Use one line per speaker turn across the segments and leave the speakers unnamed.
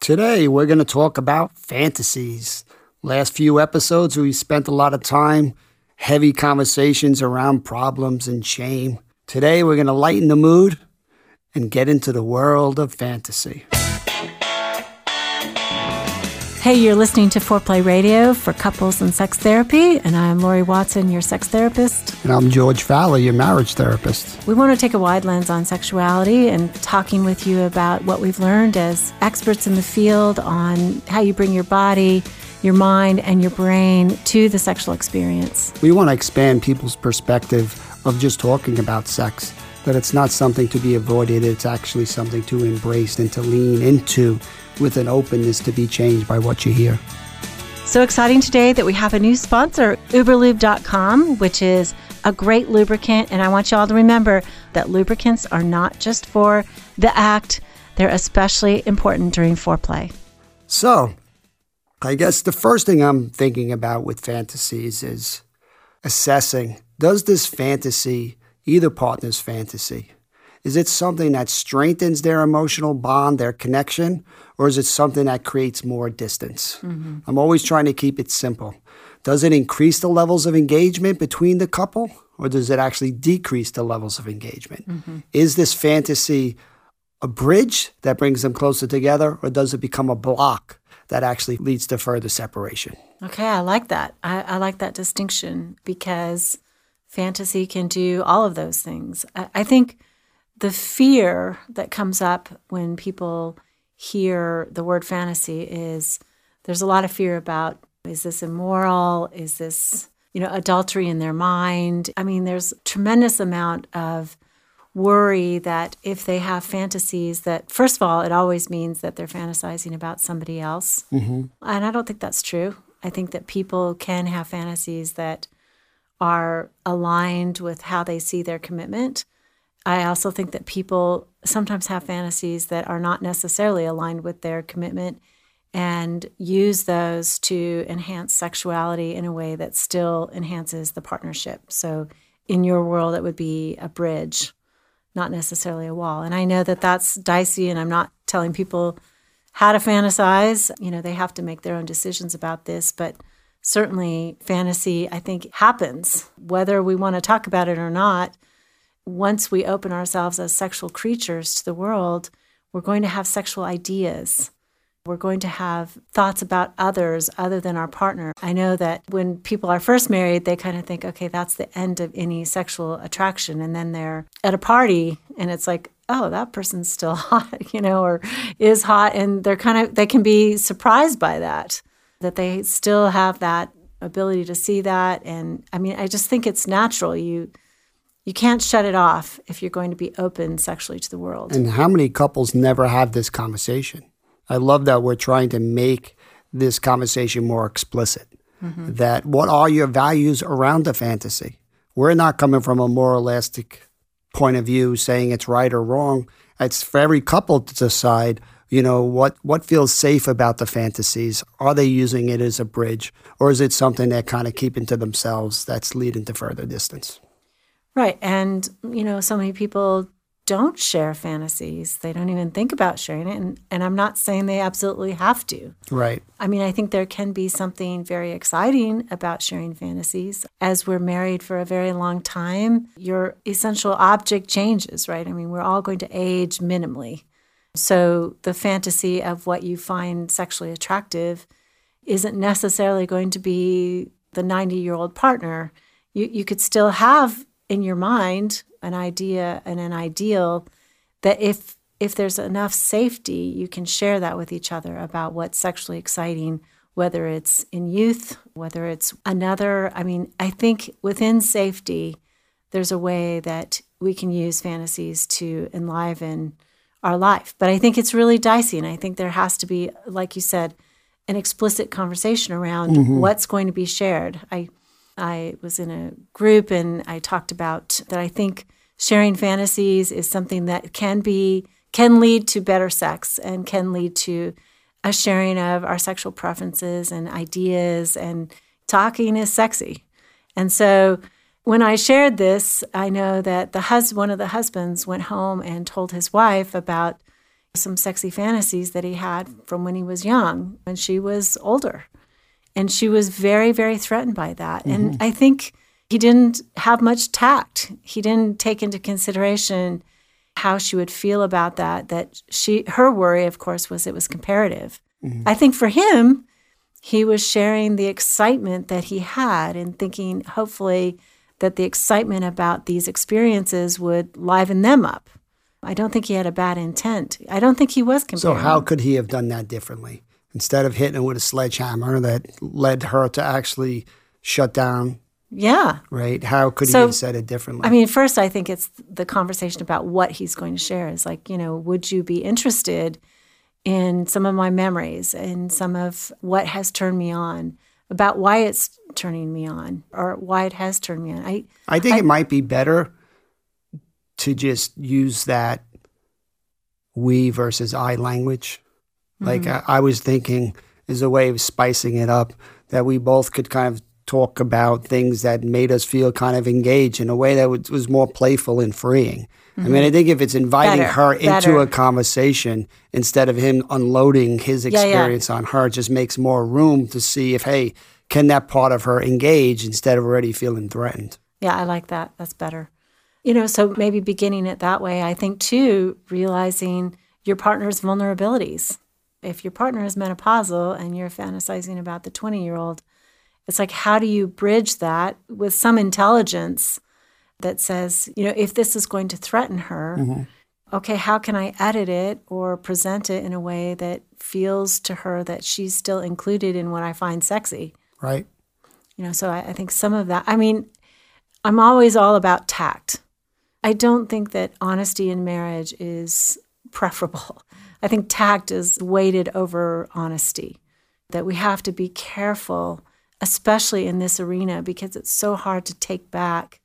Today, we're going to talk about fantasies. Last few episodes, we spent a lot of time, heavy conversations around problems and shame. Today, we're going to lighten the mood and get into the world of fantasy.
Hey, you're listening to Foreplay Radio for couples and sex therapy, and I'm Lori Watson, your sex therapist.
And I'm George Fowler, your marriage therapist.
We want to take a wide lens on sexuality and talking with you about what we've learned as experts in the field on how you bring your body, your mind, and your brain to the sexual experience.
We want to expand people's perspective of just talking about sex, that it's not something to be avoided, it's actually something to embrace and to lean into with an openness to be changed by what you hear.
So exciting today that we have a new sponsor, uberlube.com, which is a great lubricant. And I want you all to remember that lubricants are not just for the act, they're especially important during foreplay.
So, I guess the first thing I'm thinking about with fantasies is assessing does this fantasy, either partner's fantasy, is it something that strengthens their emotional bond, their connection, or is it something that creates more distance? Mm-hmm. I'm always trying to keep it simple. Does it increase the levels of engagement between the couple, or does it actually decrease the levels of engagement? Mm-hmm. Is this fantasy a bridge that brings them closer together, or does it become a block that actually leads to further separation?
Okay, I like that. I, I like that distinction because fantasy can do all of those things. I, I think the fear that comes up when people hear the word fantasy is there's a lot of fear about is this immoral? Is this, you know, adultery in their mind? I mean, there's tremendous amount of worry that if they have fantasies that first of all it always means that they're fantasizing about somebody else mm-hmm. and i don't think that's true i think that people can have fantasies that are aligned with how they see their commitment I also think that people sometimes have fantasies that are not necessarily aligned with their commitment and use those to enhance sexuality in a way that still enhances the partnership. So, in your world, it would be a bridge, not necessarily a wall. And I know that that's dicey, and I'm not telling people how to fantasize. You know, they have to make their own decisions about this, but certainly fantasy, I think, happens, whether we want to talk about it or not once we open ourselves as sexual creatures to the world, we're going to have sexual ideas. We're going to have thoughts about others other than our partner. I know that when people are first married, they kind of think, okay, that's the end of any sexual attraction. And then they're at a party and it's like, oh, that person's still hot, you know, or is hot. And they're kind of, they can be surprised by that, that they still have that ability to see that. And I mean, I just think it's natural. You, you can't shut it off if you're going to be open sexually to the world.
And how many couples never have this conversation? I love that we're trying to make this conversation more explicit. Mm-hmm. That what are your values around the fantasy? We're not coming from a moralistic point of view saying it's right or wrong. It's for every couple to decide, you know, what, what feels safe about the fantasies. Are they using it as a bridge or is it something they're kind of keeping to themselves that's leading to further distance?
Right. And, you know, so many people don't share fantasies. They don't even think about sharing it. And, and I'm not saying they absolutely have to.
Right.
I mean, I think there can be something very exciting about sharing fantasies. As we're married for a very long time, your essential object changes, right? I mean, we're all going to age minimally. So the fantasy of what you find sexually attractive isn't necessarily going to be the 90 year old partner. You, you could still have in your mind an idea and an ideal that if if there's enough safety, you can share that with each other about what's sexually exciting, whether it's in youth, whether it's another. I mean, I think within safety, there's a way that we can use fantasies to enliven our life. But I think it's really dicey. And I think there has to be, like you said, an explicit conversation around mm-hmm. what's going to be shared. I I was in a group and I talked about that I think sharing fantasies is something that can be can lead to better sex and can lead to a sharing of our sexual preferences and ideas and talking is sexy. And so when I shared this, I know that the hus- one of the husbands went home and told his wife about some sexy fantasies that he had from when he was young, when she was older. And she was very, very threatened by that. And mm-hmm. I think he didn't have much tact. He didn't take into consideration how she would feel about that. That she, her worry, of course, was it was comparative. Mm-hmm. I think for him, he was sharing the excitement that he had and thinking, hopefully, that the excitement about these experiences would liven them up. I don't think he had a bad intent. I don't think he was
So how could he have done that differently? Instead of hitting her with a sledgehammer that led her to actually shut down,
yeah.
right? How could he
So,
have said it differently?
I mean, first, I think it's the conversation about what he's going to share is like, you know, would you be interested in some of my memories and some of what has turned me on, about why it's turning me on or why it has turned me on? I,
I think it might be better to just use that we versus I language. Like mm-hmm. I, I was thinking is a way of spicing it up that we both could kind of talk about things that made us feel kind of engaged in a way that was, was more playful and freeing. I mean, I mm-hmm. think if it's inviting
Better,
her into
better.
a conversation instead of him unloading his
Yeah, yeah.
experience on her, it just makes more room to see if, hey, can that part of her engage instead of already feeling threatened?
Yeah, I like that. That's better. You know, so maybe beginning it that way. I think too, realizing your partner's vulnerabilities. If your partner is menopausal and you're fantasizing about the 20 year old, it's like, how do you bridge that with some intelligence that says, you know, if this is going to threaten her, mm-hmm. okay, how can I edit it or present it in a way that feels to her that she's still included in what I find sexy?
Right?
You know, so I, I think some of that, I mean, I'm always all about tact. I don't think that honesty in marriage is preferable. I think tact is weighted over honesty, that we have to be careful, especially in this arena, because it's so hard to take back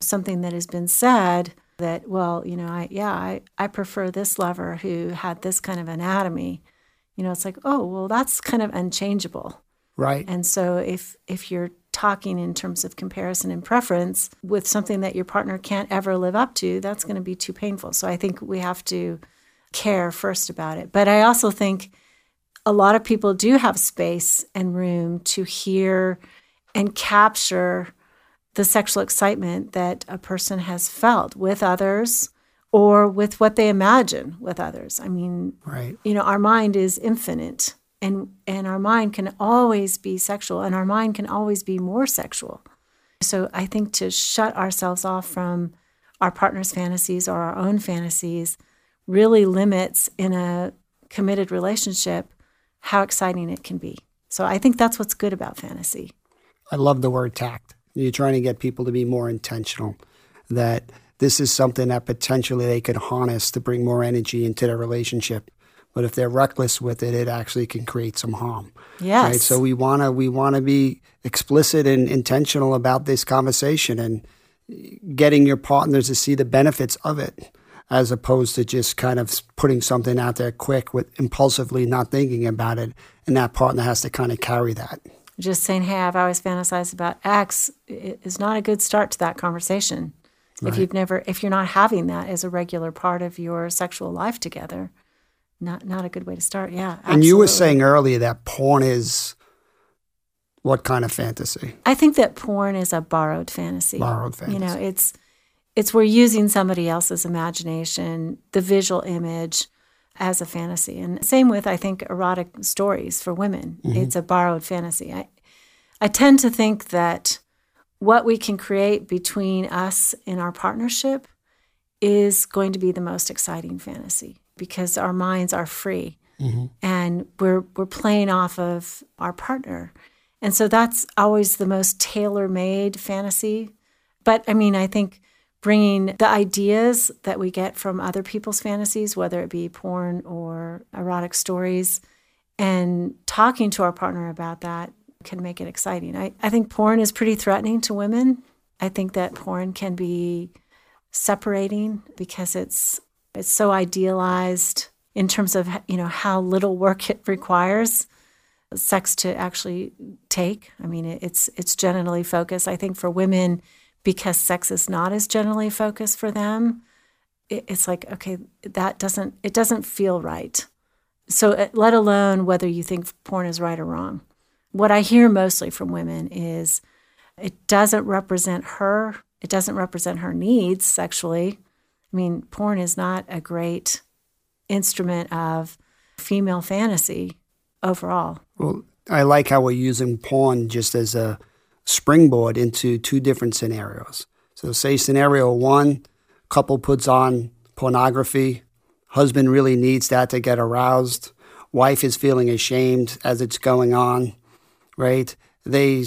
something that has been said that, well, you know, I, yeah, I, I prefer this lover who had this kind of anatomy. You know, it's like, oh, well, that's kind of unchangeable.
Right.
And so if if you're talking in terms of comparison and preference with something that your partner can't ever live up to, that's going to be too painful. So I think we have to care first about it. But I also think a lot of people do have space and room to hear and capture the sexual excitement that a person has felt with others or with what they imagine with others. I mean,
Right.
you know our mind is infinite and and our mind can always be sexual and our mind can always be more sexual so i think to shut ourselves off from our partner's fantasies or our own fantasies really limits in a committed relationship how exciting it can be so i think that's what's good about fantasy
I love the word tact. You're trying to get people to be more intentional, that this is something that potentially they could harness to bring more energy into their relationship. But if they're reckless with it, it actually can create some harm.
yes
Right. So we wanna we wanna be explicit and intentional about this conversation and getting your partners to see the benefits of it, as opposed to just kind of putting something out there quick with impulsively not thinking about it, and that partner has to kind of carry that.
just saying hey i've always fantasized about x is not a good start to that conversation if you've never if you're not having that as a regular part of your sexual life together not not a good way to start yeah
And you were saying earlier that porn is what kind of fantasy?
i think that porn is a borrowed fantasy
Borrowed fantasy.
you know it's it's we're using somebody else's imagination the visual image as a fantasy. And same with i think erotic stories for women. Mm-hmm. It's a borrowed fantasy. I i tend to think that what we can create between us in our partnership is going to be the most exciting fantasy because our minds are free. Mm-hmm. And we're we're playing off of our partner. And so that's always the most tailor-made fantasy. But i mean i think bringing the ideas that we get from other people's fantasies whether it be porn or erotic stories And talking to our partner about that can make it exciting. I, I think porn is pretty threatening to women. I think that porn can be separating because it's it's so idealized in terms of you know how little work it requires sex to actually take. I mean, it's it's generally focused. I think for women, because sex is not as generally focused for them, it's like okay, that doesn't it doesn't feel right. So, uh, let alone whether you think porn is right or wrong. What I hear mostly from women is it doesn't represent her. It doesn't represent her needs sexually. I mean, porn is not a great instrument of female fantasy overall.
Well, I like how we're using porn just as a springboard into two different scenarios. So, say scenario one, couple puts on pornography, husband really needs that to get aroused, wife is feeling ashamed as it's going on, right? They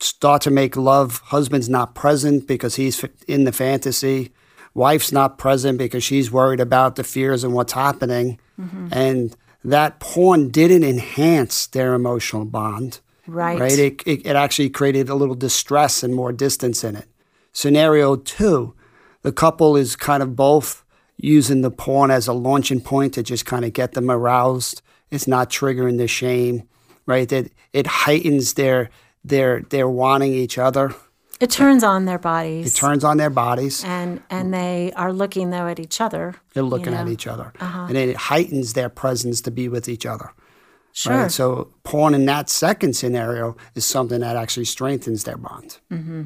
start to make love. Husband's not present because he's in the fantasy. Wife's not present because she's worried about the fears and what's happening. Mm-hmm. And that porn didn't enhance their emotional bond.
Right.
Right. It, it, it actually created a little distress and more distance in it. Scenario two, the couple is kind of both using the porn as a launching point to just kind of get them aroused. It's not triggering the shame, right? That it, it heightens their their their wanting each other
it turns on their bodies.
It turns on their bodies,
and and they are looking though at each other.
They're looking you know? at each other, uh-huh. and it heightens their presence to be with each other.
Sure. Right?
So porn in that second scenario is something that actually strengthens their bond. Mm-hmm.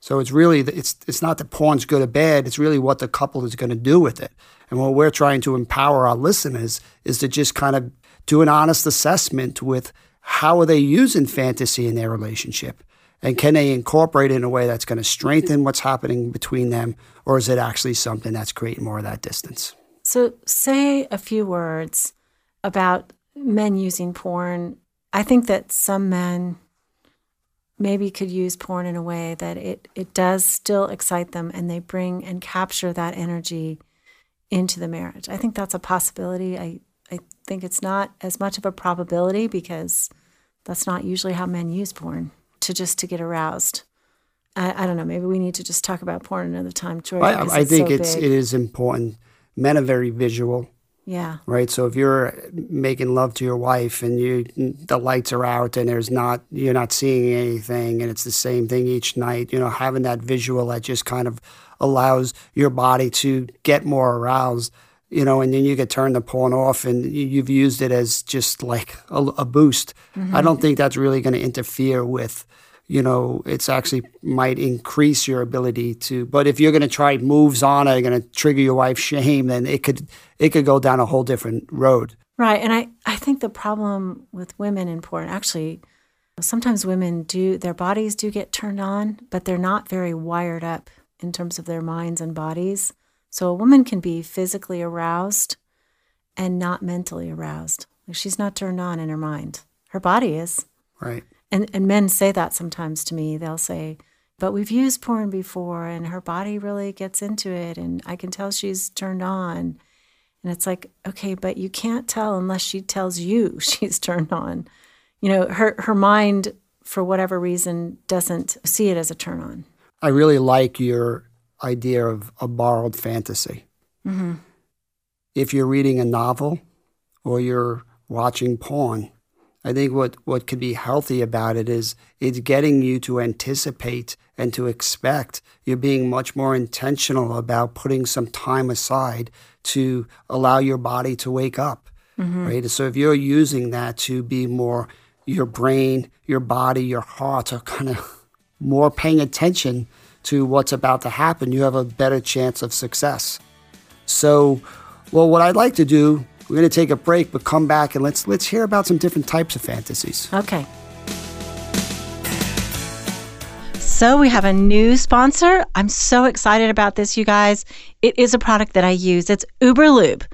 So it's really it's it's not that porn's good or bad. It's really what the couple is going to do with it. And what we're trying to empower our listeners is to just kind of do an honest assessment with how are they using fantasy in their relationship and can they incorporate it in a way that's going to strengthen what's happening between them, or is it actually something that's creating more of that distance?
So, say a few words about men using porn. I think that some men maybe could use porn in a way that it, it does still excite them and they bring and capture that energy into the marriage. I think that's a possibility. I, I think it's not as much of a probability because that's not usually how men use porn to just to get aroused. I, I don't know. Maybe we need to just talk about porn another time, Troy.
I, I think
so
it's
big.
it is important. Men are very visual.
Yeah.
Right. So if you're making love to your wife and you the lights are out and there's not you're not seeing anything and it's the same thing each night, you know, having that visual that just kind of allows your body to get more aroused you know, and then you get turned the porn off and you've used it as just like a, a boost. Mm-hmm. I don't think that's really going to interfere with, you know, it's actually might increase your ability to. But if you're going to try moves on it, going to trigger your wife's shame, then it could it could go down a whole different road.
Right, and I I think the problem with women in porn actually. Sometimes women do, their bodies do get turned on, but they're not very wired up in terms of their minds and bodies. So a woman can be physically aroused and not mentally aroused. Like she's not turned on in her mind. Her body is.
Right.
And and men say that sometimes to me. They'll say, "But we've used porn before and her body really gets into it and I can tell she's turned on." And it's like, "Okay, but you can't tell unless she tells you she's turned on." You know, her her mind for whatever reason doesn't see it as a turn on.
I really like your idea of a borrowed fantasy. Mm-hmm. If you're reading a novel or you're watching porn, I think what, what could be healthy about it is it's getting you to anticipate and to expect. You're being much more intentional about putting some time aside to allow your body to wake up. Mm-hmm. Right. So if you're using that to be more your brain, your body, your heart are kind of more paying attention to what's about to happen, you have a better chance of success. So, well, what I'd like to do, we're going to take a break, but come back and let's let's hear about some different types of fantasies.
Okay. So we have a new sponsor. I'm so excited about this, you guys. It is a product that I use. It's Uberlube.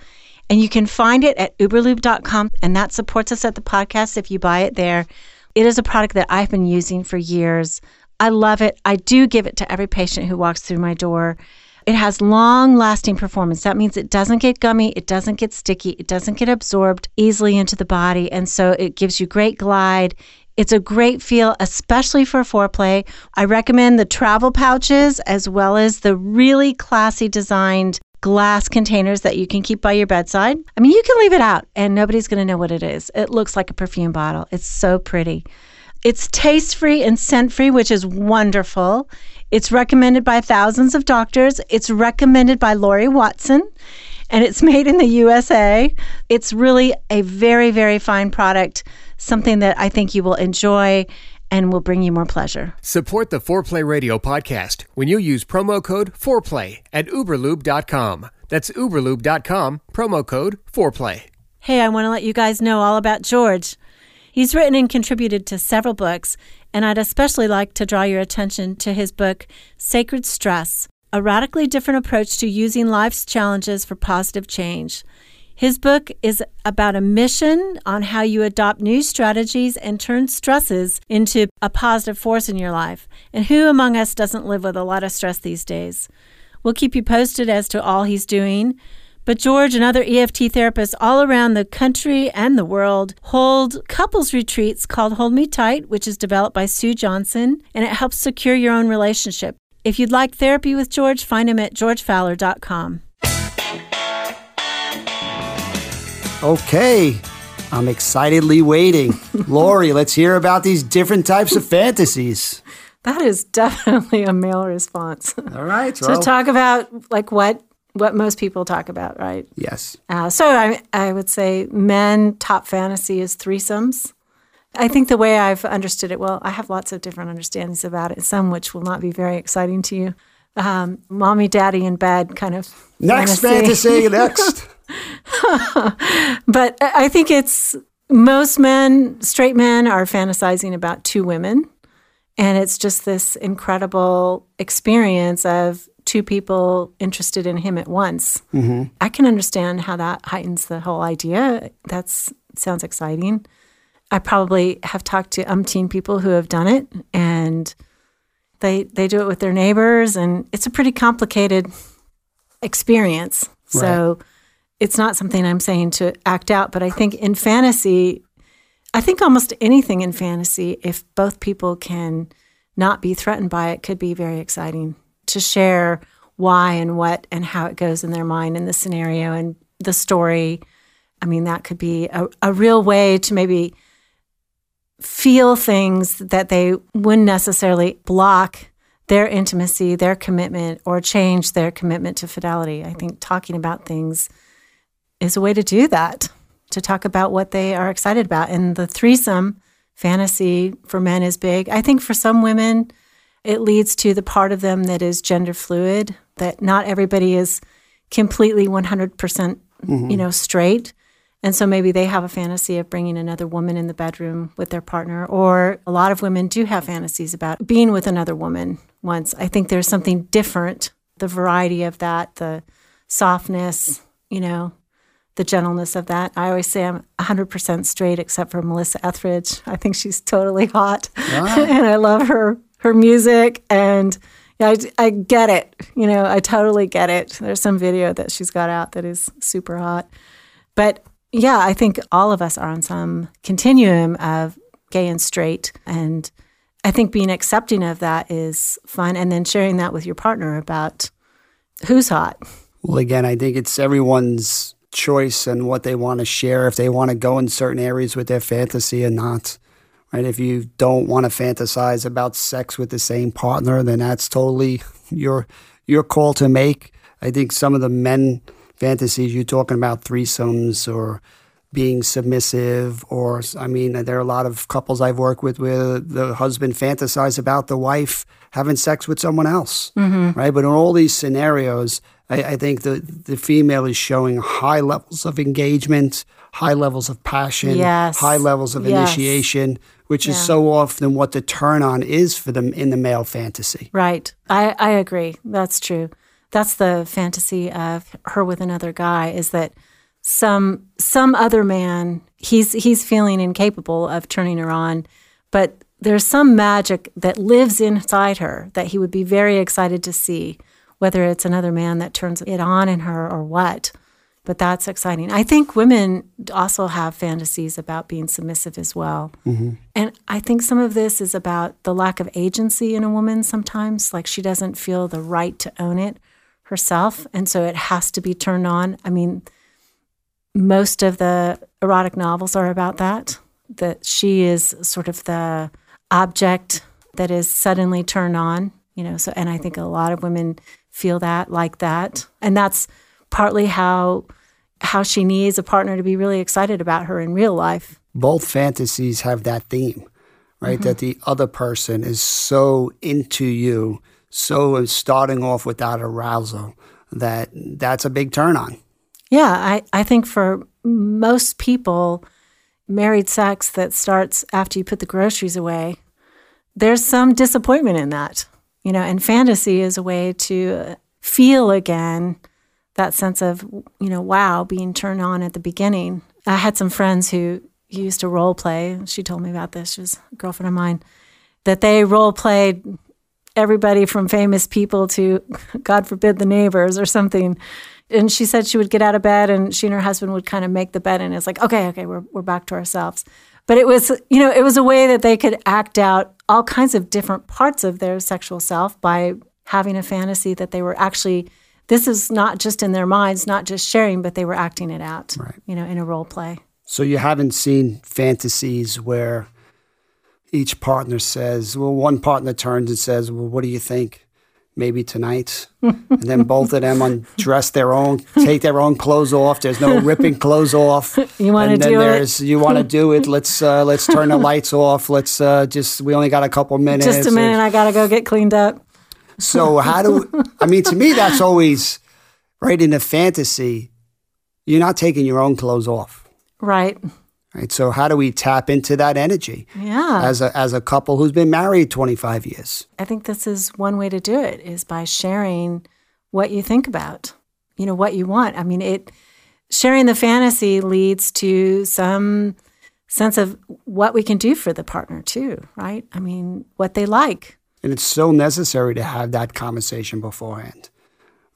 And you can find it at uberlube.com and that supports us at the podcast if you buy it there. It is a product that I've been using for years. I love it. I do give it to every patient who walks through my door. It has long lasting performance. That means it doesn't get gummy, it doesn't get sticky, it doesn't get absorbed easily into the body. And so it gives you great glide. It's a great feel, especially for foreplay. I recommend the travel pouches as well as the really classy designed glass containers that you can keep by your bedside. I mean, you can leave it out and nobody's going to know what it is. It looks like a perfume bottle. It's so pretty. It's taste free and scent free, which is wonderful. It's recommended by thousands of doctors. It's recommended by Lori Watson, and it's made in the USA. It's really a very, very fine product, something that I think you will enjoy and will bring you more pleasure.
Support the Foreplay Radio podcast when you use promo code FOREPLAY at uberlube.com. That's uberlube.com, promo code FOREPLAY.
Hey, I want to let you guys know all about George. He's written and contributed to several books, and I'd especially like to draw your attention to his book, Sacred Stress A Radically Different Approach to Using Life's Challenges for Positive Change. His book is about a mission on how you adopt new strategies and turn stresses into a positive force in your life. And who among us doesn't live with a lot of stress these days? We'll keep you posted as to all he's doing. But George and other EFT therapists all around the country and the world hold couples retreats called Hold Me Tight, which is developed by Sue Johnson, and it helps secure your own relationship. If you'd like therapy with George, find him at georgefowler.com.
Okay, I'm excitedly waiting. Lori, let's hear about these different types of fantasies.
That is definitely a male response.
All right.
to talk about like what what most people talk about, right?
Yes.
Uh, so I, I would say men top fantasy is threesomes. I think the way I've understood it, well, I have lots of different understandings about it, some which will not be very exciting to you. Um, mommy, daddy in bed kind of
next fantasy, fantasy next.
but I think it's most men, straight men, are fantasizing about two women. And it's just this incredible experience of two people interested in him at once. Mm-hmm. I can understand how that heightens the whole idea. That sounds exciting. I probably have talked to umpteen people who have done it, and they they do it with their neighbors, and it's a pretty complicated experience. Right. So it's not something I'm saying to act out, but I think in fantasy, I think almost anything in fantasy, if both people can not be threatened by it, could be very exciting to share why and what and how it goes in their mind in the scenario and the story. I mean, that could be a, a real way to maybe feel things that they wouldn't necessarily block their intimacy, their commitment, or change their commitment to fidelity. I think talking about things is a way to do that, to talk about what they are excited about. And the threesome fantasy for men is big. I think for some women, it leads to the part of them that is gender fluid, that not everybody is completely 100% mm hmm you know straight and so maybe they have a fantasy of bringing another woman in the bedroom with their partner or a lot of women do have fantasies about being with another woman once i think there's something different the variety of that the softness you know the gentleness of that. I always say I'm 100% straight except for Melissa Etheridge. I think she's totally hot. Wow. and I love her her music and yeah, I, I get it. You know, I totally get it. There's some video that she's got out that is super hot. But yeah, I think all of us are on some continuum of gay and straight. And I think being accepting of that is fun. And then sharing that with your partner about who's hot.
Well, again, I think it's everyone's choice and what they want to share, if they want to go in certain areas with their fantasy or not. Right? If you don't want to fantasize about sex with the same partner, then that's totally your your call to make. I think some of the men fantasies you're talking about threesomes or being submissive or I mean there are a lot of couples I've worked with where the husband fantasizes about the wife having sex with someone else. Mm-hmm. Right? But in all these scenarios, I, I, think the the female is showing high levels of engagement, high levels of passion,
yes.
high levels of yes. initiation, which yeah. is so often what the turn on is for them in the male fantasy.
Right. I, I agree. That's true. That's the fantasy of her with another guy is that some some other man he's he's feeling incapable of turning her on, but there's some magic that lives inside her that he would be very excited to see whether it's another man that turns it on in her or what. But that's exciting. I think women also have fantasies about being submissive as well. Mm-hmm. And I think some of this is about the lack of agency in a woman sometimes. Like she doesn't feel the right to own it herself. And so it has to be turned on. I mean, most of the erotic novels are about that, that she is sort of the object that is suddenly turned on, you know. So, and I think a lot of women feel that, like that. And that's partly how how she needs a partner to be really excited about her in real life.
Both fantasies have that theme, right? That the other person is so into you, so starting off with that arousal that that's a big turn on.
Yeah, I, I think for most people, married sex that starts after you put the groceries away, there's some disappointment in that, you know, and fantasy is a way to feel again that sense of, you know, wow, being turned on at the beginning. I had some friends who used to role play. She told me about this. She was a girlfriend of mine, that they role played everybody from famous people to, God forbid, the neighbors or something. And she said she would get out of bed and she and her husband would kind of make the bed and it's like, okay, okay, we're, we're back to ourselves. But it was, you know, it was a way that they could act out all kinds of different parts of their sexual self by having a fantasy that they were actually, this is not just in their minds, not just sharing, but they were acting it out,
Right.
you know, in a role play.
So you haven't seen fantasies where each partner says, well, one partner turns and says, well, what do you think? Maybe tonight. and then both of them undress their own, take their own clothes off. There's no ripping clothes off.
You wanna
and then
do it?
You want to do it. Let's uh, let's turn the lights off. Let's uh, just, we only got a couple minutes.
Just a minute, I got to go get cleaned up.
So how do I mean to me that's always right in a fantasy, you're not taking your own clothes off.
Right.
Right. So how do we tap into that energy
Yeah.
as a as a couple who's been married 25 years?
I think this is one way to do it is by sharing what you think about, you know, what you want. I mean, it sharing the fantasy leads to some sense of what we can do for the partner too, right? I mean, what they like.
And it's so necessary to have that conversation beforehand.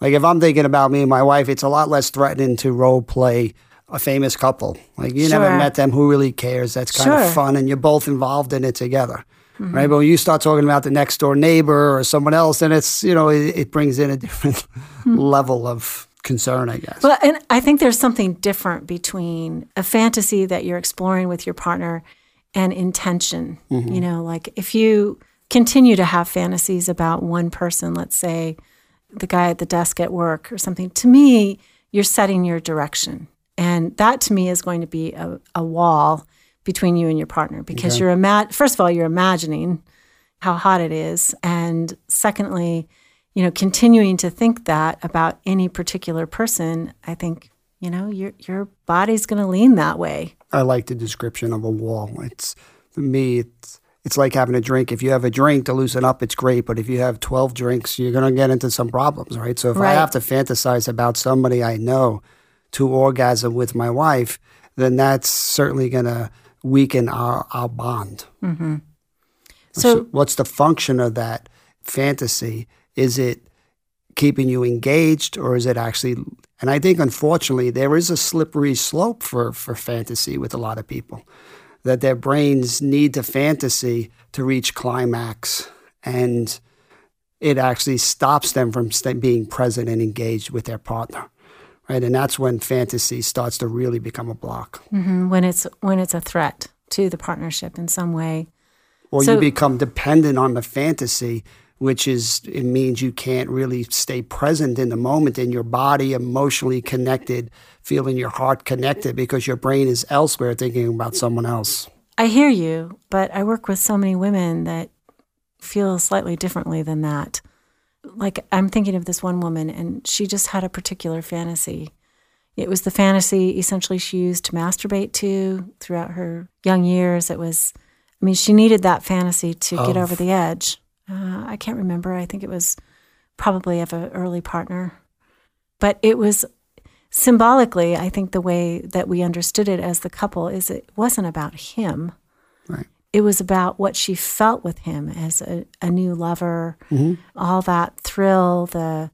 Like if I'm thinking about me and my wife, it's a lot less threatening to role play a famous couple. Like you never met them, who really cares? That's kind
Sure.
of fun and you're both involved in it together. Mm-hmm. Right. But when you start talking about the next door neighbor or someone else, then it's, you know, it, it brings in a different hmm. level of concern, I guess.
Well, and I think there's something different between a fantasy that you're exploring with your partner and intention. Mm-hmm. You know, like if you continue to have fantasies about one person, let's say the guy at the desk at work or something, to me, you're setting your direction. And that to me is going to be a, a wall between you and your partner because you're ima- first of all, you're imagining how hot it is. And secondly, you know, continuing to think that about any particular person, I think, you know, your your body's going to lean that way.
I like the description of a wall. It's for me, it's it's like having a drink. If you have a drink to loosen up, it's great. But if you have twelve drinks, you're gonna get into some problems, right? So if I have to fantasize about somebody I know to orgasm with my wife, then that's certainly gonna weaken our our bond. Mm-hmm.
So
what's the function of that fantasy? Is it keeping you engaged or is it actually and I think unfortunately there is a slippery slope for, for fantasy with a lot of people. That their brains need the fantasy to reach climax and it actually stops them from being present and engaged with their partner. Right? And that's when fantasy starts to really become a block.
mhm, when it's when it's a threat to the partnership in some way.
or
So-
you become dependent on the fantasy which is it means you can't really stay present in the moment in your body emotionally connected feeling your heart connected because your brain is elsewhere thinking about someone else
I hear you, but I work with so many women that feel slightly differently than that. Like I'm thinking of this one woman and she just had a particular fantasy. It was the fantasy essentially she used to masturbate to throughout her young years. It was I mean she needed that fantasy to get over the edge. Uh, I can't remember. I think it was probably of an early partner. But it was symbolically, I think the way that we understood it as the couple is it wasn't about him. It was about what she felt with him as a, a new lover, all that thrill, the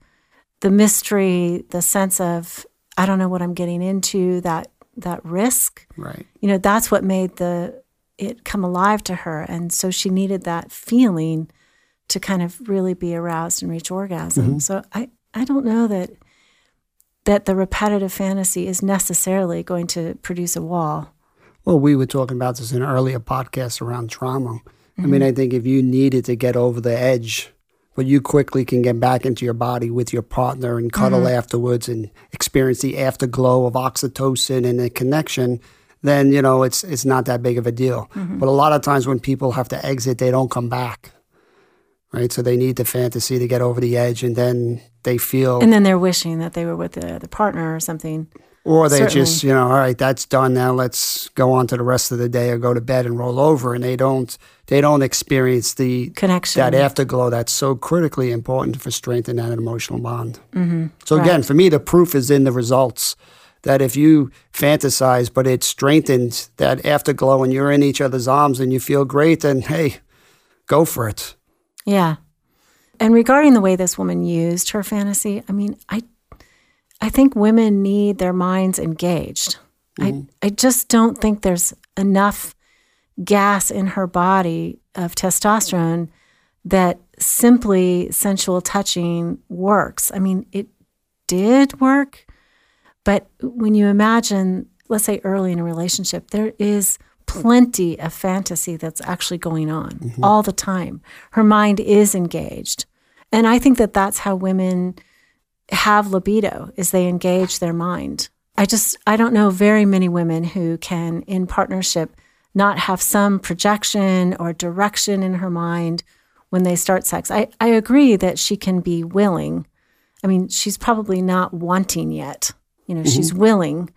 the mystery, the sense of I don't know what I'm getting into, that that risk.
Right.
You know, that's what made the it come alive to her. And so she needed that feeling to kind of really be aroused and reach orgasm.
Mm-hmm.
So I, I don't know that that the repetitive fantasy is necessarily going to produce a wall.
Well, we were talking about this in an earlier podcast around trauma. I mean, mm-hmm. I think if you needed to get over the edge, but you quickly can get back into your body with your partner and cuddle mm-hmm. afterwards and experience the afterglow of oxytocin and the connection, then you know it's it's not that big of a deal. Mm-hmm. But a lot of times when people have to exit, they don't come back. Right? So they need the fantasy to get over the edge and then they feel
And then they're wishing that they were with the, the partner or something.
Or they
Certainly.
just, you know, all right, that's done now. Let's go on to the rest of the day or go to bed and roll over. And they don't, they don't experience the
Connection.
that afterglow that's so critically important for strengthening that emotional bond. Mm-hmm. So again, for me, the proof is in the results. That if you fantasize, but it strengthens that afterglow, and you're in each other's arms and you feel great, then hey, go for it.
Yeah. And regarding the way this woman used her fantasy, I mean, I I think women need their minds engaged. I mm-hmm. I just don't think there's enough gas in her body of testosterone that simply sensual touching works. I mean, it did work, but when you imagine, let's say early in a relationship, there is plenty of fantasy that's actually going on mm-hmm. all the time. Her mind is engaged. And I think that that's how women have libido is they engage their mind. I just I don't know very many women who can in partnership not have some projection or direction in her mind when they start sex. I, I agree that she can be willing. I mean, she's probably not wanting yet. You know, mm-hmm. she's willing.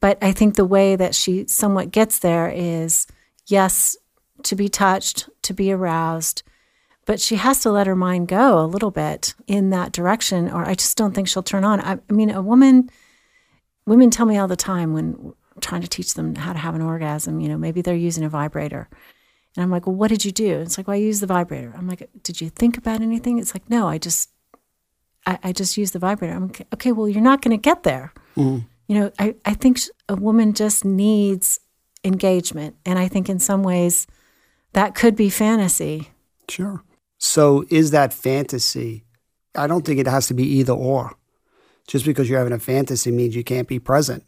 But I think the way that she somewhat gets there is yes, to be touched, to be aroused, but she has to let her mind go a little bit in that direction, or I just don't think she'll turn on. I, I mean, a woman, women tell me all the time when trying to teach them how to have an orgasm, you know, maybe they're using a vibrator. And I'm like, well, what did you do? It's like, well, I used the vibrator. I'm like, did you think about anything? It's like, no, I just, I, I just used the vibrator. I'm like, okay, well, you're not going to get there. Mm. You know, I, I think sh- a woman just needs engagement. And I think in some ways that could be fantasy.
Sure. So is that fantasy? I don't think it has to be either or. Just because you're having a fantasy means you can't be present.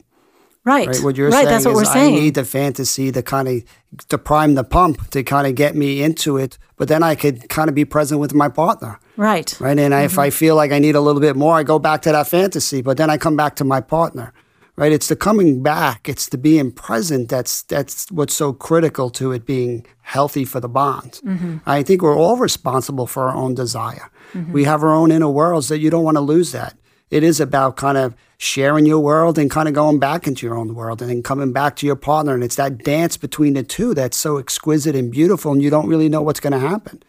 Right.
Right. What you're
right.
saying
That's what
is
we're saying.
I need the fantasy to kind of to prime the pump to kind of get me into it, but then I could kind of be present with my partner.
right.
Right. And I, if
Mm-hmm.
I feel like I need a little bit more, I go back to that fantasy, but then I come back to my partner. Right. It's the coming back. It's the being present. That's that's what's so critical to it being healthy for the bond.
Mm-hmm.
I think we're all responsible for our own desire. We have our own inner worlds that you don't want to lose that. It is about kind of sharing your world and kind of going back into your own world and then coming back to your partner. And it's that dance between the two that's so exquisite and beautiful, and you don't really know what's going to happen.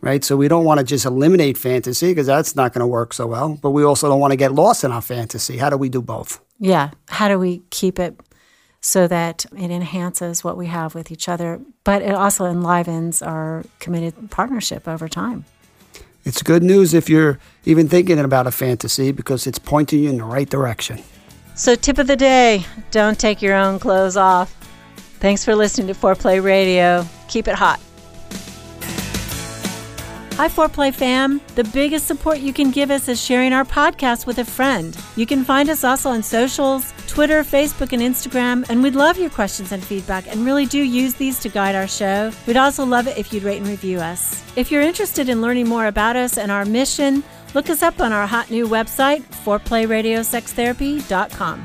Right. So we don't want to just eliminate fantasy because that's not going to work so well. But we also don't want to get lost in our fantasy. How do we do both?
Yeah. How do we keep it so that it enhances what we have with each other, but it also enlivens our committed partnership over time?
It's good news if you're even thinking about a fantasy because it's pointing you in the right direction.
So, tip of the day don't take your own clothes off. Thanks for listening to Foreplay Radio. Keep it hot. Hi, Foreplay fam. The biggest support you can give us is sharing our podcast with a friend. You can find us also on socials Twitter, Facebook, and Instagram. And we'd love your questions and feedback and really do use these to guide our show. We'd also love it if you'd rate and review us. If you're interested in learning more about us and our mission, look us up on our hot new website, foreplayradiosextherapy.com.